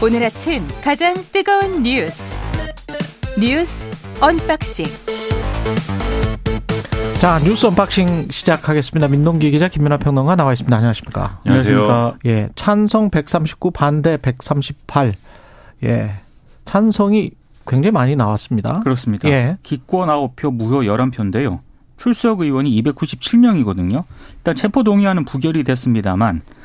오늘 아침 가장 뜨거운 뉴스 뉴스 언박싱 자 뉴스 언박싱 시작하겠습니다. 민동기 기자 김민아 평론가 나와 있습니다. 안녕하십니까? 안녕하세요. 예, 찬성 139 반대 138. 예, 찬성이 굉장히 많이 나왔습니다. 그렇습니다. 예. 기권 9표, 무효 11표인데요. 출석 의원이 297명이거든요. 일단 체포 동의안은 부결이 됐습니다만 아,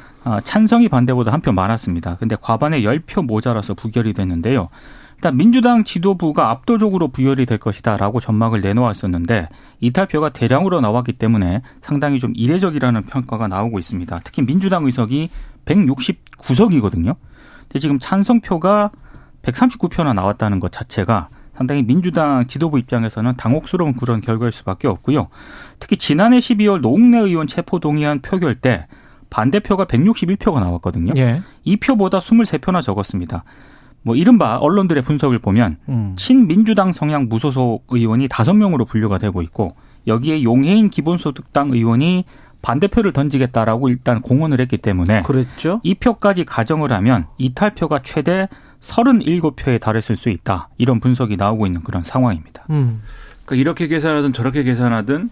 찬성이 반대보다 한 표 많았습니다. 근데 과반의 10표 모자라서 부결이 됐는데요. 일단 민주당 지도부가 압도적으로 부결이 될 것이다라고 전망을 내놓았었는데 이탈표가 대량으로 나왔기 때문에 상당히 좀 이례적이라는 평가가 나오고 있습니다. 특히 민주당 의석이 169석이거든요. 근데 지금 찬성표가 139표나 나왔다는 것 자체가 상당히 민주당 지도부 입장에서는 당혹스러운 그런 결과일 수밖에 없고요. 특히 지난해 12월 노웅래 의원 체포 동의안 표결 때 반대표가 161표가 나왔거든요. 예. 이 표보다 23표나 적었습니다. 뭐 이른바 언론들의 분석을 보면 음. 친민주당 성향 무소속 의원이 5명으로 분류가 되고 있고 여기에 용해인 기본소득당 의원이 반대표를 던지겠다라고 일단 공언을 했기 때문에 그랬죠. 이 표까지 가정을 하면 이탈표가 최대 37표에 달했을 수 있다. 이런 분석이 나오고 있는 그런 상황입니다. 음. 그러니까 이렇게 계산하든 저렇게 계산하든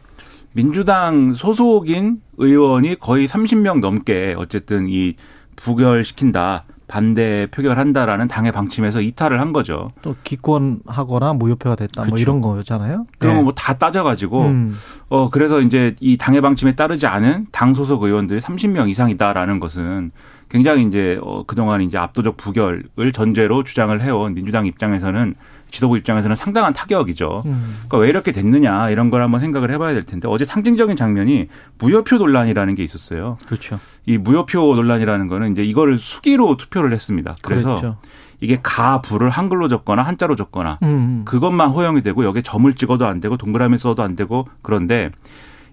민주당 소속인 의원이 거의 30명 넘게 어쨌든 이 부결시킨다. 반대 표결한다라는 당의 방침에서 이탈을 한 거죠. 또 기권하거나 무효표가 됐다. 뭐 그렇죠. 이런 거잖아요. 그러면 예. 뭐다 따져가지고 음. 어 그래서 이제 이 당의 방침에 따르지 않은 당 소속 의원들이 30명 이상이다라는 것은 굉장히 이제 어 그동안 이제 압도적 부결을 전제로 주장을 해온 민주당 입장에서는 지도부 입장에서는 상당한 타격이죠. 음. 그러니까 왜 이렇게 됐느냐 이런 걸 한번 생각을 해봐야 될 텐데 어제 상징적인 장면이 무효표 논란이라는 게 있었어요. 그렇죠. 이 무효표 논란이라는 거는 이제 이거를 수기로 투표를 했습니다. 그래서 그랬죠. 이게 가 부를 한글로 적거나 한자로 적거나 음. 그것만 허용이 되고 여기에 점을 찍어도 안 되고 동그라미 써도 안 되고 그런데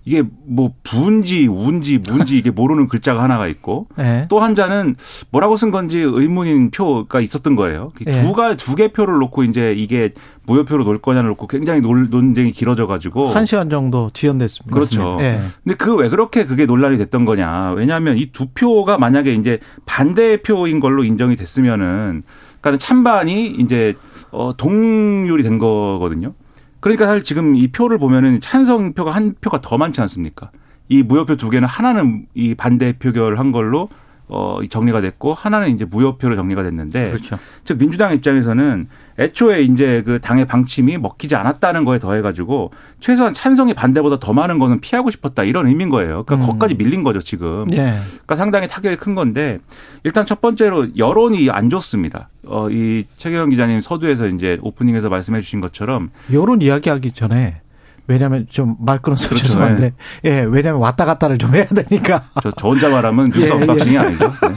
이게 뭐 부인지 우인지 뭔지 이게 모르는 글자가 하나가 있고 예. 또 한자는 뭐라고 쓴 건지 의문인 표가 있었던 거예요. 예. 두가 두 개 표를 놓고 이제 이게 무효표로 놓을 거냐를 놓고 굉장히 논, 논쟁이 길어져 가지고 한 시간 정도 지연됐습니다. 그렇죠. 예. 근데 그 왜 그렇게 그게 논란이 됐던 거냐? 왜냐하면 이 두 표가 만약에 이제 반대표인 걸로 인정이 됐으면은 그러니까 찬반이 이제 어 동률이 된 거거든요. 그러니까 사실 지금 이 표를 보면은 찬성 표가 한 표가 더 많지 않습니까? 이 무효표 두 개는 하나는 이 반대 표결한 걸로 어 정리가 됐고 하나는 이제 무효표로 정리가 됐는데 그렇죠. 즉 민주당 입장에서는 애초에 이제 그 당의 방침이 먹히지 않았다는 거에 더해 가지고 최소한 찬성이 반대보다 더 많은 거는 피하고 싶었다 이런 의미인 거예요. 그러니까 음. 거기까지 밀린 거죠 지금. 예. 그러니까 상당히 타격이 큰 건데 일단 첫 번째로 여론이 안 좋습니다. 어, 이 최경영 기자님 서두에서 이제 오프닝에서 말씀해 주신 것처럼 요런 이야기하기 전에 왜냐하면 좀 말 끊어서 그렇죠. 죄송한데 예 왜냐하면 왔다 갔다를 좀 해야 되니까 저, 저 혼자 말하면 뉴스 예, 언박싱이 예. 아니죠. 네.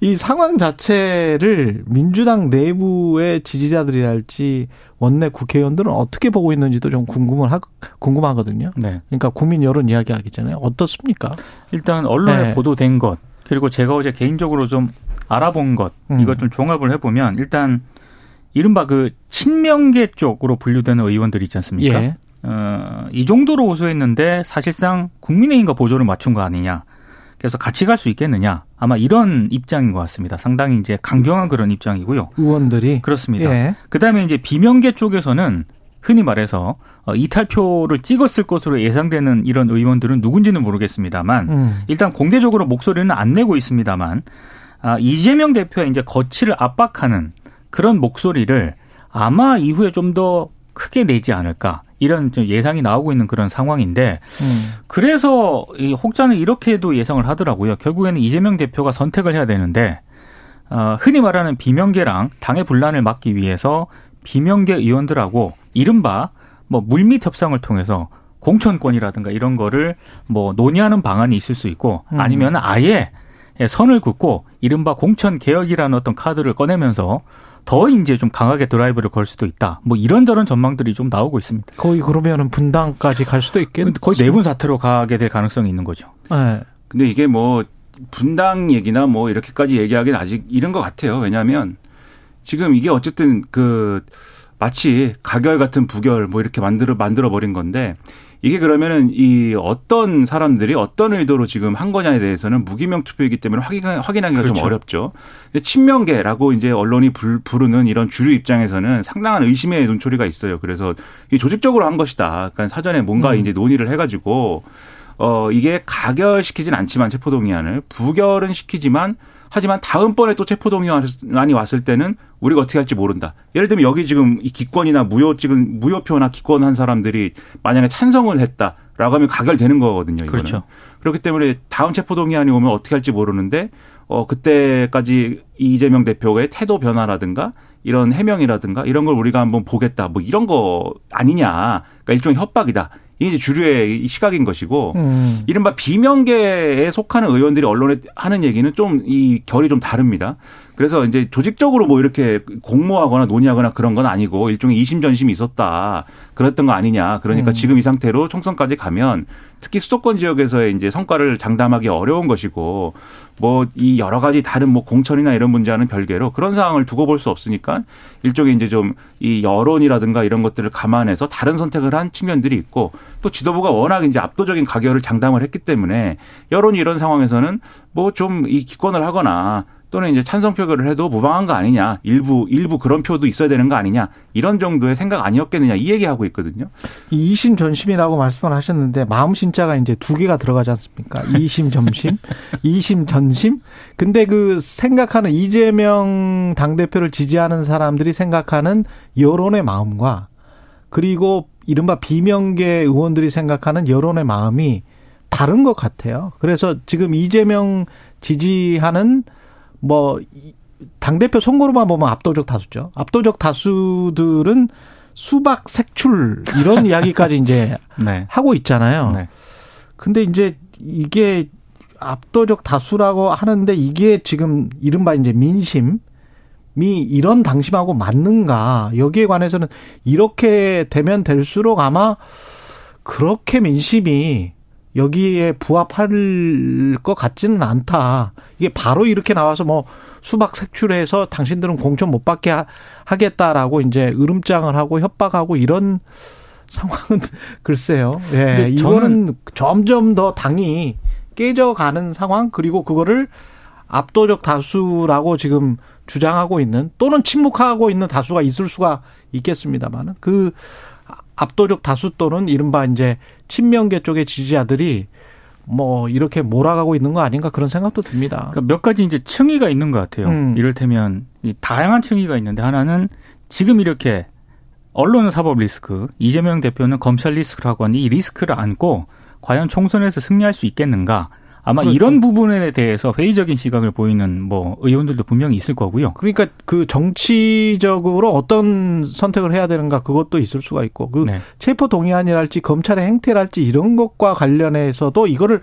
이 상황 자체를 민주당 내부의 지지자들이랄지 원내 국회의원들은 어떻게 보고 있는지도 좀 궁금을 하, 궁금하거든요. 네. 그러니까 국민 여론 이야기하기 전에 어떻습니까? 일단 언론에 네. 보도된 것 그리고 제가 어제 개인적으로 좀 알아본 것 음. 이것 좀 종합을 해보면 일단 이른바 그 친명계 쪽으로 분류되는 의원들 있지 않습니까? 예. 어, 이 정도로 호소했는데 사실상 국민의힘과 보조를 맞춘 거 아니냐. 그래서 같이 갈 수 있겠느냐. 아마 이런 입장인 것 같습니다. 상당히 이제 강경한 그런 입장이고요. 의원들이 그렇습니다. 예. 그다음에 이제 비명계 쪽에서는 흔히 말해서 어, 이탈표를 찍었을 것으로 예상되는 이런 의원들은 누군지는 모르겠습니다만 음. 일단 공개적으로 목소리는 안 내고 있습니다만 아, 이재명 대표의 이제 거취를 압박하는 그런 목소리를 아마 이후에 좀 더 크게 내지 않을까 이런 좀 예상이 나오고 있는 그런 상황인데 음. 그래서 이 혹자는 이렇게도 예상을 하더라고요. 결국에는 이재명 대표가 선택을 해야 되는데 어, 흔히 말하는 비명계랑 당의 분란을 막기 위해서 비명계 의원들하고 이른바 뭐 물밑 협상을 통해서 공천권이라든가 이런 거를 뭐 논의하는 방안이 있을 수 있고 음. 아니면 아예 선을 긋고 이른바 공천 개혁이라는 어떤 카드를 꺼내면서 더 이제 좀 강하게 드라이브를 걸 수도 있다. 뭐 이런저런 전망들이 좀 나오고 있습니다. 거의 그러면은 분당까지 갈 수도 있겠. 거의 내분 사태로 가게 될 가능성이 있는 거죠. 예. 근데 이게 뭐 분당 얘기나 뭐 이렇게까지 얘기하기는 아직 이른 것 같아요. 왜냐하면 지금 이게 어쨌든 그 마치 가결 같은 부결 뭐 이렇게 만들어 만들어 버린 건데 이게 그러면은 이 어떤 사람들이 어떤 의도로 지금 한 거냐에 대해서는 무기명 투표이기 때문에 확인, 확인하기가 그렇죠. 좀 어렵죠. 근데 친명계라고 이제 언론이 불, 부르는 이런 주류 입장에서는 상당한 의심의 눈초리가 있어요. 그래서 이 조직적으로 한 것이다. 그러니까 사전에 뭔가 음. 이제 논의를 해가지고 어 이게 가결시키진 않지만 체포동의안을 부결은 시키지만 하지만 다음번에 또 체포동의안이 왔을 때는 우리가 어떻게 할지 모른다. 예를 들면 여기 지금 이 기권이나 무효 찍은 무효표나 기권한 사람들이 만약에 찬성을 했다라고 하면 가결되는 거거든요. 이거는. 그렇죠. 그렇기 때문에 다음 체포동의안이 오면 어떻게 할지 모르는데 어 그때까지 이재명 대표의 태도 변화라든가 이런 해명이라든가 이런 걸 우리가 한번 보겠다. 뭐 이런 거 아니냐. 그러니까 일종의 협박이다. 이게 이제 주류의 시각인 것이고 음. 이른바 비명계에 속하는 의원들이 언론에 하는 얘기는 좀 이 결이 좀 다릅니다. 그래서 이제 조직적으로 뭐 이렇게 공모하거나 논의하거나 그런 건 아니고 일종의 이심전심이 있었다. 그랬던 거 아니냐. 그러니까 음. 지금 이 상태로 총선까지 가면 특히 수도권 지역에서의 이제 성과를 장담하기 어려운 것이고 뭐 이 여러 가지 다른 뭐 공천이나 이런 문제와는 별개로 그런 상황을 두고 볼 수 없으니까 일종의 이제 좀 이 여론이라든가 이런 것들을 감안해서 다른 선택을 한 측면들이 있고 또 지도부가 워낙 이제 압도적인 가결을 장담을 했기 때문에 여론이 이런 상황에서는 뭐 좀 이 기권을 하거나 또는 이제 찬성 표결을 해도 무방한 거 아니냐. 일부 일부 그런 표도 있어야 되는 거 아니냐. 이런 정도의 생각 아니었겠느냐. 이 얘기하고 있거든요. 이심 전심이라고 말씀을 하셨는데 마음 신자가 이제 두 개가 들어가지 않습니까? 이심 전심, 이심 전심. 근데 그 생각하는 이재명 당 대표를 지지하는 사람들이 생각하는 여론의 마음과 그리고 이른바 비명계 의원들이 생각하는 여론의 마음이 다른 것 같아요. 그래서 지금 이재명 지지하는 뭐 당대표 선거로만 보면 압도적 다수죠. 압도적 다수들은 수박 색출 이런 이야기까지 이제 네. 하고 있잖아요. 네. 근데 이제 이게 압도적 다수라고 하는데 이게 지금 이른바 이제 민심이 이런 당심하고 맞는가 여기에 관해서는 이렇게 되면 될수록 아마 그렇게 민심이 여기에 부합할 것 같지는 않다. 이게 바로 이렇게 나와서 뭐 수박 색출해서 당신들은 공천 못 받게 하겠다라고 이제 으름장을 하고 협박하고 이런 상황은 글쎄요. 예. 이거는 점점 더 당이 깨져가는 상황 그리고 그거를 압도적 다수라고 지금 주장하고 있는 또는 침묵하고 있는 다수가 있을 수가 있겠습니다만은 그 압도적 다수 또는 이른바 이제 친명계 쪽의 지지자들이 뭐 이렇게 몰아가고 있는 거 아닌가 그런 생각도 듭니다. 그러니까 몇 가지 이제 층위가 있는 것 같아요. 음. 이를테면 다양한 층위가 있는데 하나는 지금 이렇게 언론은 사법 리스크, 이재명 대표는 검찰 리스크라고 하는 이 리스크를 안고 과연 총선에서 승리할 수 있겠는가? 아마 그렇죠. 이런 부분에 대해서 회의적인 시각을 보이는 뭐 의원들도 분명히 있을 거고요. 그러니까 그 정치적으로 어떤 선택을 해야 되는가 그것도 있을 수가 있고 그 네. 체포 동의안이랄지 검찰의 행태랄지 이런 것과 관련해서도 이거를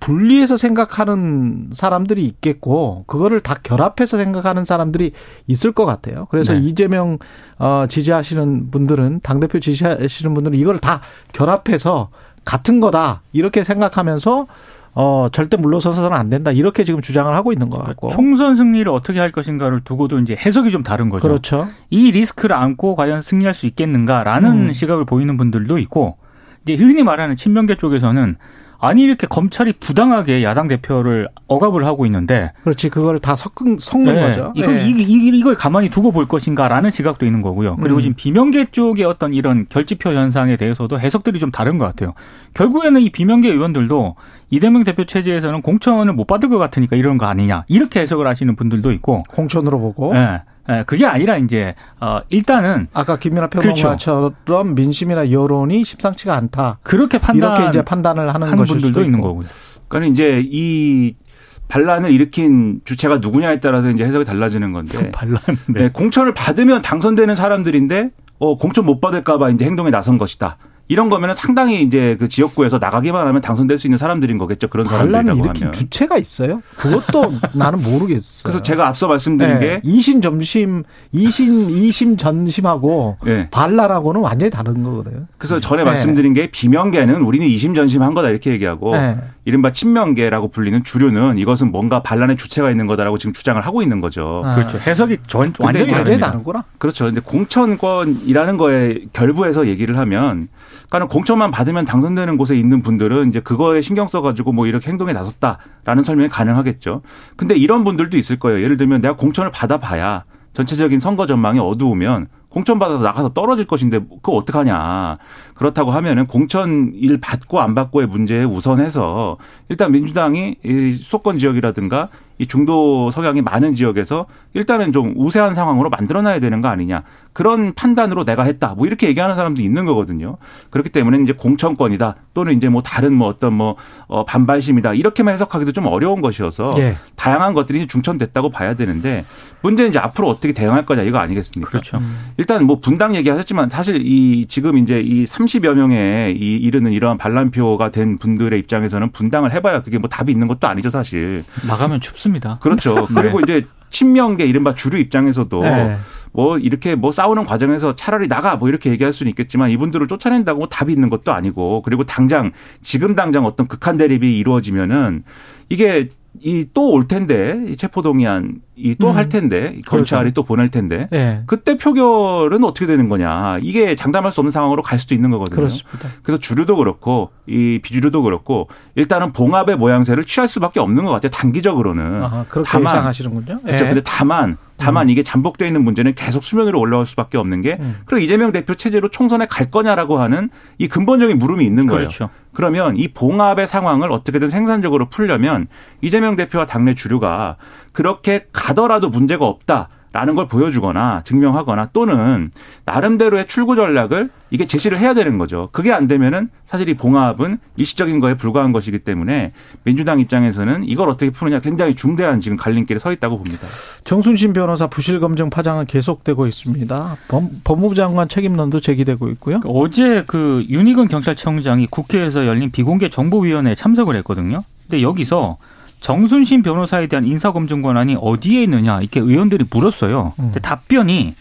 분리해서 생각하는 사람들이 있겠고 그거를 다 결합해서 생각하는 사람들이 있을 것 같아요. 그래서 네. 이재명 어 지지하시는 분들은 당 대표 지지하시는 분들은 이걸 다 결합해서 같은 거다 이렇게 생각하면서 어, 절대 물러서서는 안 된다. 이렇게 지금 주장을 하고 있는 것 같고. 총선 승리를 어떻게 할 것인가를 두고도 이제 해석이 좀 다른 거죠. 그렇죠. 이 리스크를 안고 과연 승리할 수 있겠는가라는 음. 시각을 보이는 분들도 있고, 이제 흔히 말하는 친명계 쪽에서는 아니 이렇게 검찰이 부당하게 야당 대표를 억압을 하고 있는데 그렇지 그걸 다 섞은 섞는 네. 거죠. 이걸 네. 이, 걸 가만히 두고 볼 것인가라는 시각도 있는 거고요. 그리고 음. 지금 비명계 쪽의 어떤 이런 결집표 현상에 대해서도 해석들이 좀 다른 것 같아요. 결국에는 이 비명계 의원들도 이대명 대표 체제에서는 공천을 못 받을 것 같으니까 이런 거 아니냐 이렇게 해석을 하시는 분들도 있고 공천으로 보고. 네. 예, 그게 아니라 이제 어 일단은 아까 김민아 평론가처럼 그렇죠. 민심이나 여론이 심상치가 않다. 그렇게 판단 이렇게 이제 판단을 하는, 하는 분들도 있는 거고요. 그러니까 이제 이 반란을 일으킨 주체가 누구냐에 따라서 이제 해석이 달라지는 건데 반란 네. 네, 공천을 받으면 당선되는 사람들인데 어 공천 못 받을까 봐 이제 행동에 나선 것이다. 이런 거면은 상당히 이제 그 지역구에서 나가기만 하면 당선될 수 있는 사람들인 거겠죠. 그런 사람들이라고 하면. 주체가 있어요? 그것도 나는 모르겠어요. 그래서 제가 앞서 말씀드린 네. 게 이심 점심, 이심 이심 전심하고 네. 반란하고는 완전히 다른 거거든요. 그래서 전에 네. 말씀드린 게 비명계는 우리는 이심 전심한 거다 이렇게 얘기하고 네. 이른바 친명계라고 불리는 주류는 이것은 뭔가 반란의 주체가 있는 거다라고 지금 주장을 하고 있는 거죠. 아. 그렇죠. 해석이 전, 완전히 완전히. 다르구나. 그렇죠. 근데 공천권이라는 거에 결부해서 얘기를 하면, 그러니까 공천만 받으면 당선되는 곳에 있는 분들은 이제 그거에 신경 써 가지고 뭐 이렇게 행동에 나섰다라는 설명이 가능하겠죠. 근데 이런 분들도 있을 거예요. 예를 들면 내가 공천을 받아 봐야 전체적인 선거 전망이 어두우면 공천 받아서 나가서 떨어질 것인데 그거 어떡하냐. 그렇다고 하면은 공천 일 받고 안 받고의 문제에 우선해서 일단 민주당이 이 수도권 지역이라든가 이 중도 성향이 많은 지역에서 일단은 좀 우세한 상황으로 만들어놔야 되는 거 아니냐. 그런 판단으로 내가 했다. 뭐 이렇게 얘기하는 사람도 있는 거거든요. 그렇기 때문에 이제 공천권이다. 또는 이제 뭐 다른 뭐 어떤 뭐 어, 반발심이다. 이렇게만 해석하기도 좀 어려운 것이어서 예. 다양한 것들이 중천됐다고 봐야 되는데 문제는 이제 앞으로 어떻게 대응할 거냐 이거 아니겠습니까? 그렇죠. 일단 뭐 분당 얘기하셨지만 사실 이 지금 이제 이 30여 명에 이 이르는 이러한 반란표가 된 분들의 입장에서는 분당을 해봐야 그게 뭐 답이 있는 것도 아니죠 사실. 나가면 춥습니다. 그렇죠. 그리고 이제 친명계 이른바 주류 입장에서도 네. 뭐 이렇게 뭐 싸우는 과정에서 차라리 나가 뭐 이렇게 얘기할 수는 있겠지만 이분들을 쫓아낸다고 뭐 답이 있는 것도 아니고 그리고 당장 지금 당장 어떤 극한 대립이 이루어지면은 이게 이 또 올 텐데 이 체포동의안 이또할 음. 텐데 이 검찰이 그렇죠. 또 보낼 텐데 예. 그때 표결은 어떻게 되는 거냐 이게 장담할 수 없는 상황으로 갈 수도 있는 거거든요. 그렇습니다. 그래서 주류도 그렇고 이 비주류도 그렇고 일단은 봉합의 모양새를 취할 수밖에 없는 것 같아요. 단기적으로는. 아하, 그렇게 다만 예상하시는군요. 그렇죠. 예. 근데 다만 다만 이게 잠복되어 있는 문제는 계속 수면으로 올라올 수밖에 없는 게 음. 그리고 이재명 대표 체제로 총선에 갈 거냐라고 하는 이 근본적인 물음이 있는 거예요. 그렇죠. 그러면 이 봉합의 상황을 어떻게든 생산적으로 풀려면 이재명 대표와 당내 주류가 그렇게 가더라도 문제가 없다. 라는 걸 보여주거나 증명하거나 또는 나름대로의 출구 전략을 이게 제시를 해야 되는 거죠. 그게 안 되면은 사실 이 봉합은 일시적인 거에 불과한 것이기 때문에 민주당 입장에서는 이걸 어떻게 푸느냐 굉장히 중대한 지금 갈림길에 서 있다고 봅니다. 정순신 변호사 부실 검증 파장은 계속되고 있습니다. 법, 법무부 장관 책임론도 제기되고 있고요. 어제 그 윤희근 경찰청장이 국회에서 열린 비공개 정보위원회에 참석을 했거든요. 근데 여기서 정순신 변호사에 대한 인사검증 권한이 어디에 있느냐 이렇게 의원들이 물었어요. 근데 답변이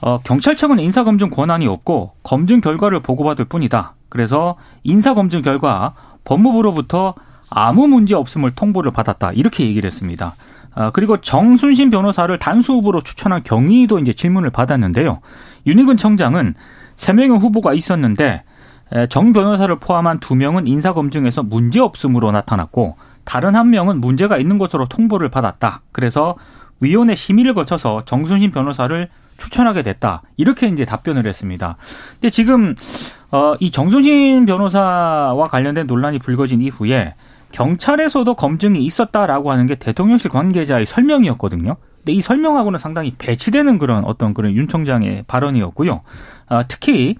어, 경찰청은 인사검증 권한이 없고 검증 결과를 보고받을 뿐이다. 그래서 인사검증 결과 법무부로부터 아무 문제 없음을 통보를 받았다. 이렇게 얘기를 했습니다. 아, 그리고 정순신 변호사를 단수 후보로 추천한 경위도 이제 질문을 받았는데요. 윤희근 청장은 세 명의 후보가 있었는데 에, 정 변호사를 포함한 두 명은 인사검증에서 문제 없음으로 나타났고 다른 한 명은 문제가 있는 것으로 통보를 받았다. 그래서 위원회 심의를 거쳐서 정순신 변호사를 추천하게 됐다. 이렇게 이제 답변을 했습니다. 근데 지금 어, 이 정순신 변호사와 관련된 논란이 불거진 이후에 경찰에서도 검증이 있었다라고 하는 게 대통령실 관계자의 설명이었거든요. 근데 이 설명하고는 상당히 배치되는 그런 어떤 그런 윤 청장의 발언이었고요. 아, 특히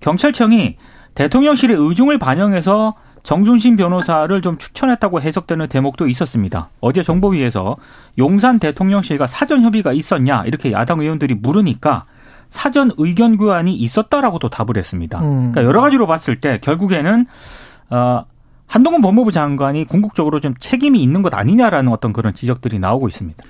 경찰청이 대통령실의 의중을 반영해서 정순신 변호사를 좀 추천했다고 해석되는 대목도 있었습니다. 어제 정보위에서 용산 대통령실과 사전 협의가 있었냐 이렇게 야당 의원들이 물으니까 사전 의견 교환이 있었다라고도 답을 했습니다. 음. 그러니까 여러 가지로 봤을 때 결국에는 어 한동훈 법무부 장관이 궁극적으로 좀 책임이 있는 것 아니냐라는 어떤 그런 지적들이 나오고 있습니다.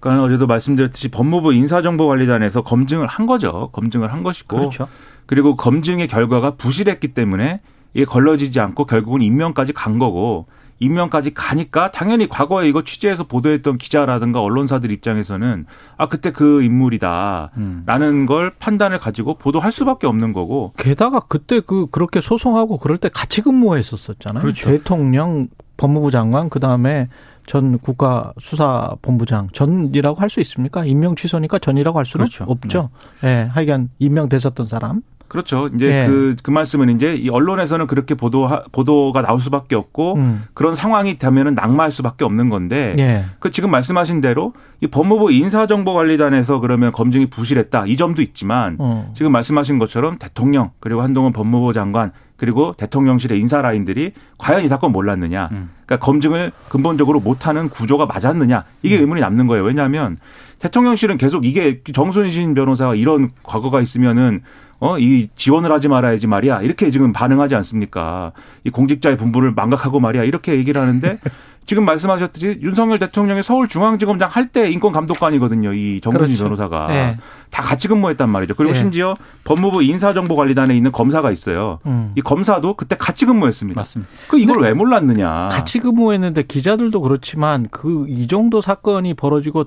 그러니까 어제도 말씀드렸듯이 법무부 인사정보관리단에서 검증을 한 거죠. 검증을 한 것이고 그렇죠. 그리고 검증의 결과가 부실했기 때문에 이게 걸러지지 않고 결국은 임명까지 간 거고 임명까지 가니까 당연히 과거에 이거 취재해서 보도했던 기자라든가 언론사들 입장에서는 아 그때 그 인물이다라는 음. 걸 판단을 가지고 보도할 수밖에 없는 거고 게다가 그때 그 그렇게 소송하고 그럴 때 같이 근무했었었잖아요. 그렇죠. 대통령, 법무부 장관, 그 다음에 전 국가수사본부장 전이라고 할 수 있습니까? 임명 취소니까 전이라고 할 수는 그렇죠. 없죠. 예, 하여간 임명됐었던 사람. 그렇죠. 이제 예. 그, 그 말씀은 이제 이 언론에서는 그렇게 보도, 보도가 나올 수밖에 없고 음. 그런 상황이 되면은 낙마할 수밖에 없는 건데 예. 그 지금 말씀하신 대로 이 법무부 인사정보관리단에서 그러면 검증이 부실했다 이 점도 있지만 어. 지금 말씀하신 것처럼 대통령 그리고 한동훈 법무부 장관 그리고 대통령실의 인사 라인들이 과연 이 사건 몰랐느냐 음. 그러니까 검증을 근본적으로 못하는 구조가 맞았느냐 이게 음. 의문이 남는 거예요 왜냐하면 대통령실은 계속 이게 정순신 변호사가 이런 과거가 있으면은 어, 이 지원을 하지 말아야지 말이야. 이렇게 지금 반응하지 않습니까? 이 공직자의 분부를 망각하고 말이야. 이렇게 얘기를 하는데 지금 말씀하셨듯이 윤석열 대통령이 서울중앙지검장 할 때 인권감독관이거든요. 이 정근진 그렇죠. 변호사가 네. 다 같이 근무했단 말이죠. 그리고 네. 심지어 법무부 인사정보관리단에 있는 검사가 있어요. 음. 이 검사도 그때 같이 근무했습니다. 맞습니다. 그 이걸 왜 몰랐느냐? 같이 근무했는데 기자들도 그렇지만 그 이 정도 사건이 벌어지고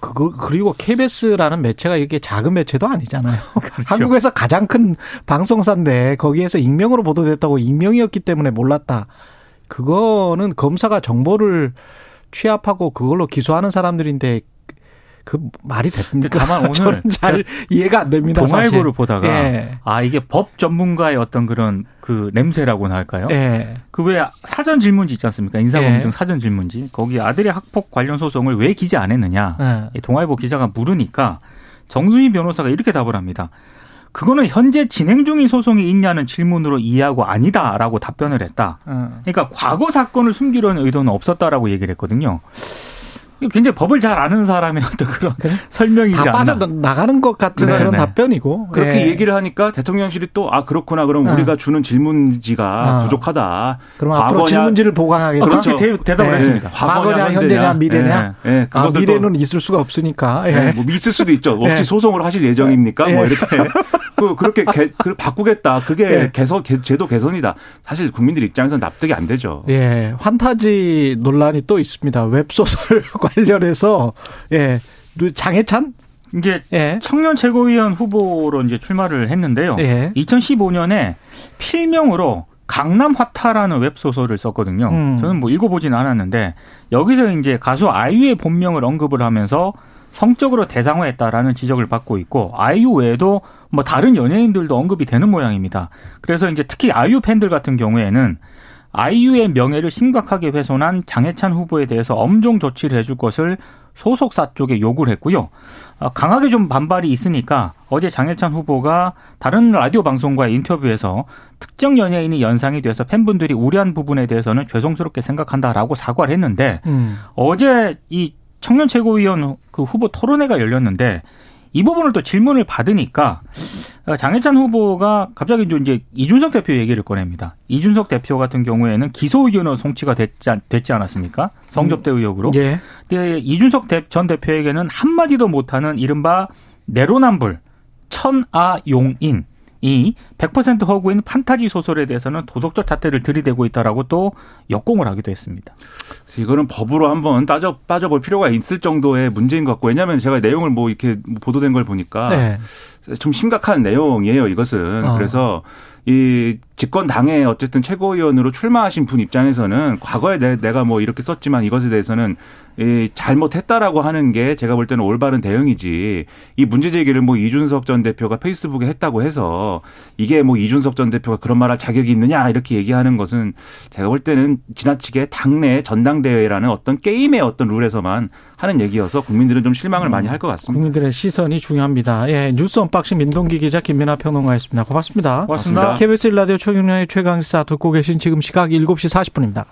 그거 그리고 KBS라는 매체가 이게 작은 매체도 아니잖아요. 한국에서 가장 큰 방송사인데 거기에서 익명으로 보도됐다고 익명이었기 때문에 몰랐다. 그거는 검사가 정보를 취합하고 그걸로 기소하는 사람들인데 그 말이 됩니까? 다만 오늘 잘 이해가 안 됩니다. 동아일보를. 보다가 예. 아 이게 법 전문가의 어떤 그런 그 냄새라고나 할까요? 예. 그왜 사전 질문지 있지 않습니까? 인사검증 예. 사전 질문지 거기 아들의 학폭 관련 소송을 왜 기재 안 했느냐? 예. 이 동아일보 기자가 물으니까 정순희 변호사가 이렇게 답을 합니다. 그거는 현재 진행 중인 소송이 있냐는 질문으로 이해하고 아니다라고 답변을 했다. 어. 그러니까 과거 사건을 숨기려는 의도는 없었다라고 얘기를 했거든요. 굉장히 법을 잘 아는 사람의 어떤 그런 그래? 설명이지 다 않나. 빠져 나가는 것 같은 네, 그런 네. 답변이고. 그렇게 예. 얘기를 하니까 대통령실이 또 아 그렇구나 그럼 아. 우리가 주는 질문지가 아. 부족하다. 그럼 앞으로 과거냐- 질문지를 보강하겠다. 아, 그렇게 그렇죠. 대, 답을 네. 했습니다. 과거냐, 현재냐, 현재냐, 미래냐. 예, 예, 아, 미래는 또, 있을 수가 없으니까. 예. 예, 뭐 있을 수도 있죠. 없이 예. 소송을 하실 예정입니까? 뭐 예. 이렇게 그 그렇게 개, 그 바꾸겠다. 그게 예. 개선 개- 제도 개선이다. 사실 국민들 입장에서는 납득이 안 되죠. 예, 환타지 논란이 또 있습니다. 웹 소설 관련해서 예, 장예찬 이제 예, 청년 최고위원 후보로 이제 출마를 했는데요. 예. 2015년에 필명으로 강남 화타라는 웹 소설을 썼거든요. 음. 저는 뭐 읽어보진 않았는데 여기서 이제 가수 아이유의 본명을 언급을 하면서 성적으로 대상화했다라는 지적을 받고 있고 아이유 외에도 뭐 다른 연예인들도 언급이 되는 모양입니다. 그래서 이제 특히 아이유 팬들 같은 경우에는 아이유의 명예를 심각하게 훼손한 장해찬 후보에 대해서 엄정 조치를 해줄 것을 소속사 쪽에 요구를 했고요. 어, 강하게 좀 반발이 있으니까 어제 장해찬 후보가 다른 라디오 방송과의 인터뷰에서 특정 연예인이 연상이 돼서 팬분들이 우려한 부분에 대해서는 죄송스럽게 생각한다라고 사과를 했는데 음, 어제 이 청년 최고위원 그 후보 토론회가 열렸는데 이 부분을 또 질문을 받으니까 어, 장해찬 후보가 갑자기 좀 이제 이준석 대표 얘기를 꺼냅니다. 이준석 대표 같은 경우에는 기소 의견으로 송치가 됐지, 않- 됐지 않았습니까? 성접대 의혹으로. 예, 근데 이준석 대- 전 대표에게는 한마디도 못하는 이른바 내로남불 천아용인 이 100% 허구인 판타지 소설에 대해서는 도덕적 잣대를 들이대고 있다라고 또 역공을 하기도 했습니다. 이거는 법으로 한번 따져 빠져볼 필요가 있을 정도의 문제인 것 같고 왜냐하면 제가 내용을 뭐 이렇게 보도된 걸 보니까 네, 좀 심각한 내용이에요. 이것은 어. 그래서 이 집권 당의 어쨌든 최고위원으로 출마하신 분 입장에서는 과거에 내, 내가 뭐 이렇게 썼지만 이것에 대해서는 이 잘못했다라고 하는 게 제가 볼 때는 올바른 대응이지 이 문제 제기를 뭐 이준석 전 대표가 페이스북에 했다고 해서 이게 뭐 이준석 전 대표가 그런 말 할 자격이 있느냐 이렇게 얘기하는 것은 제가 볼 때는 지나치게 당내 전당대회라는 어떤 게임의 어떤 룰에서만 하는 얘기여서 국민들은 좀 실망을 많이 할 것 같습니다. 국민들의 시선이 중요합니다. 예, 뉴스 언박싱 민동기 기자 김민아 평론가였습니다. 고맙습니다. 고맙습니다. KBS 1라디오 최경영의 최강시사 듣고 계신 지금 시각 7시 40분입니다.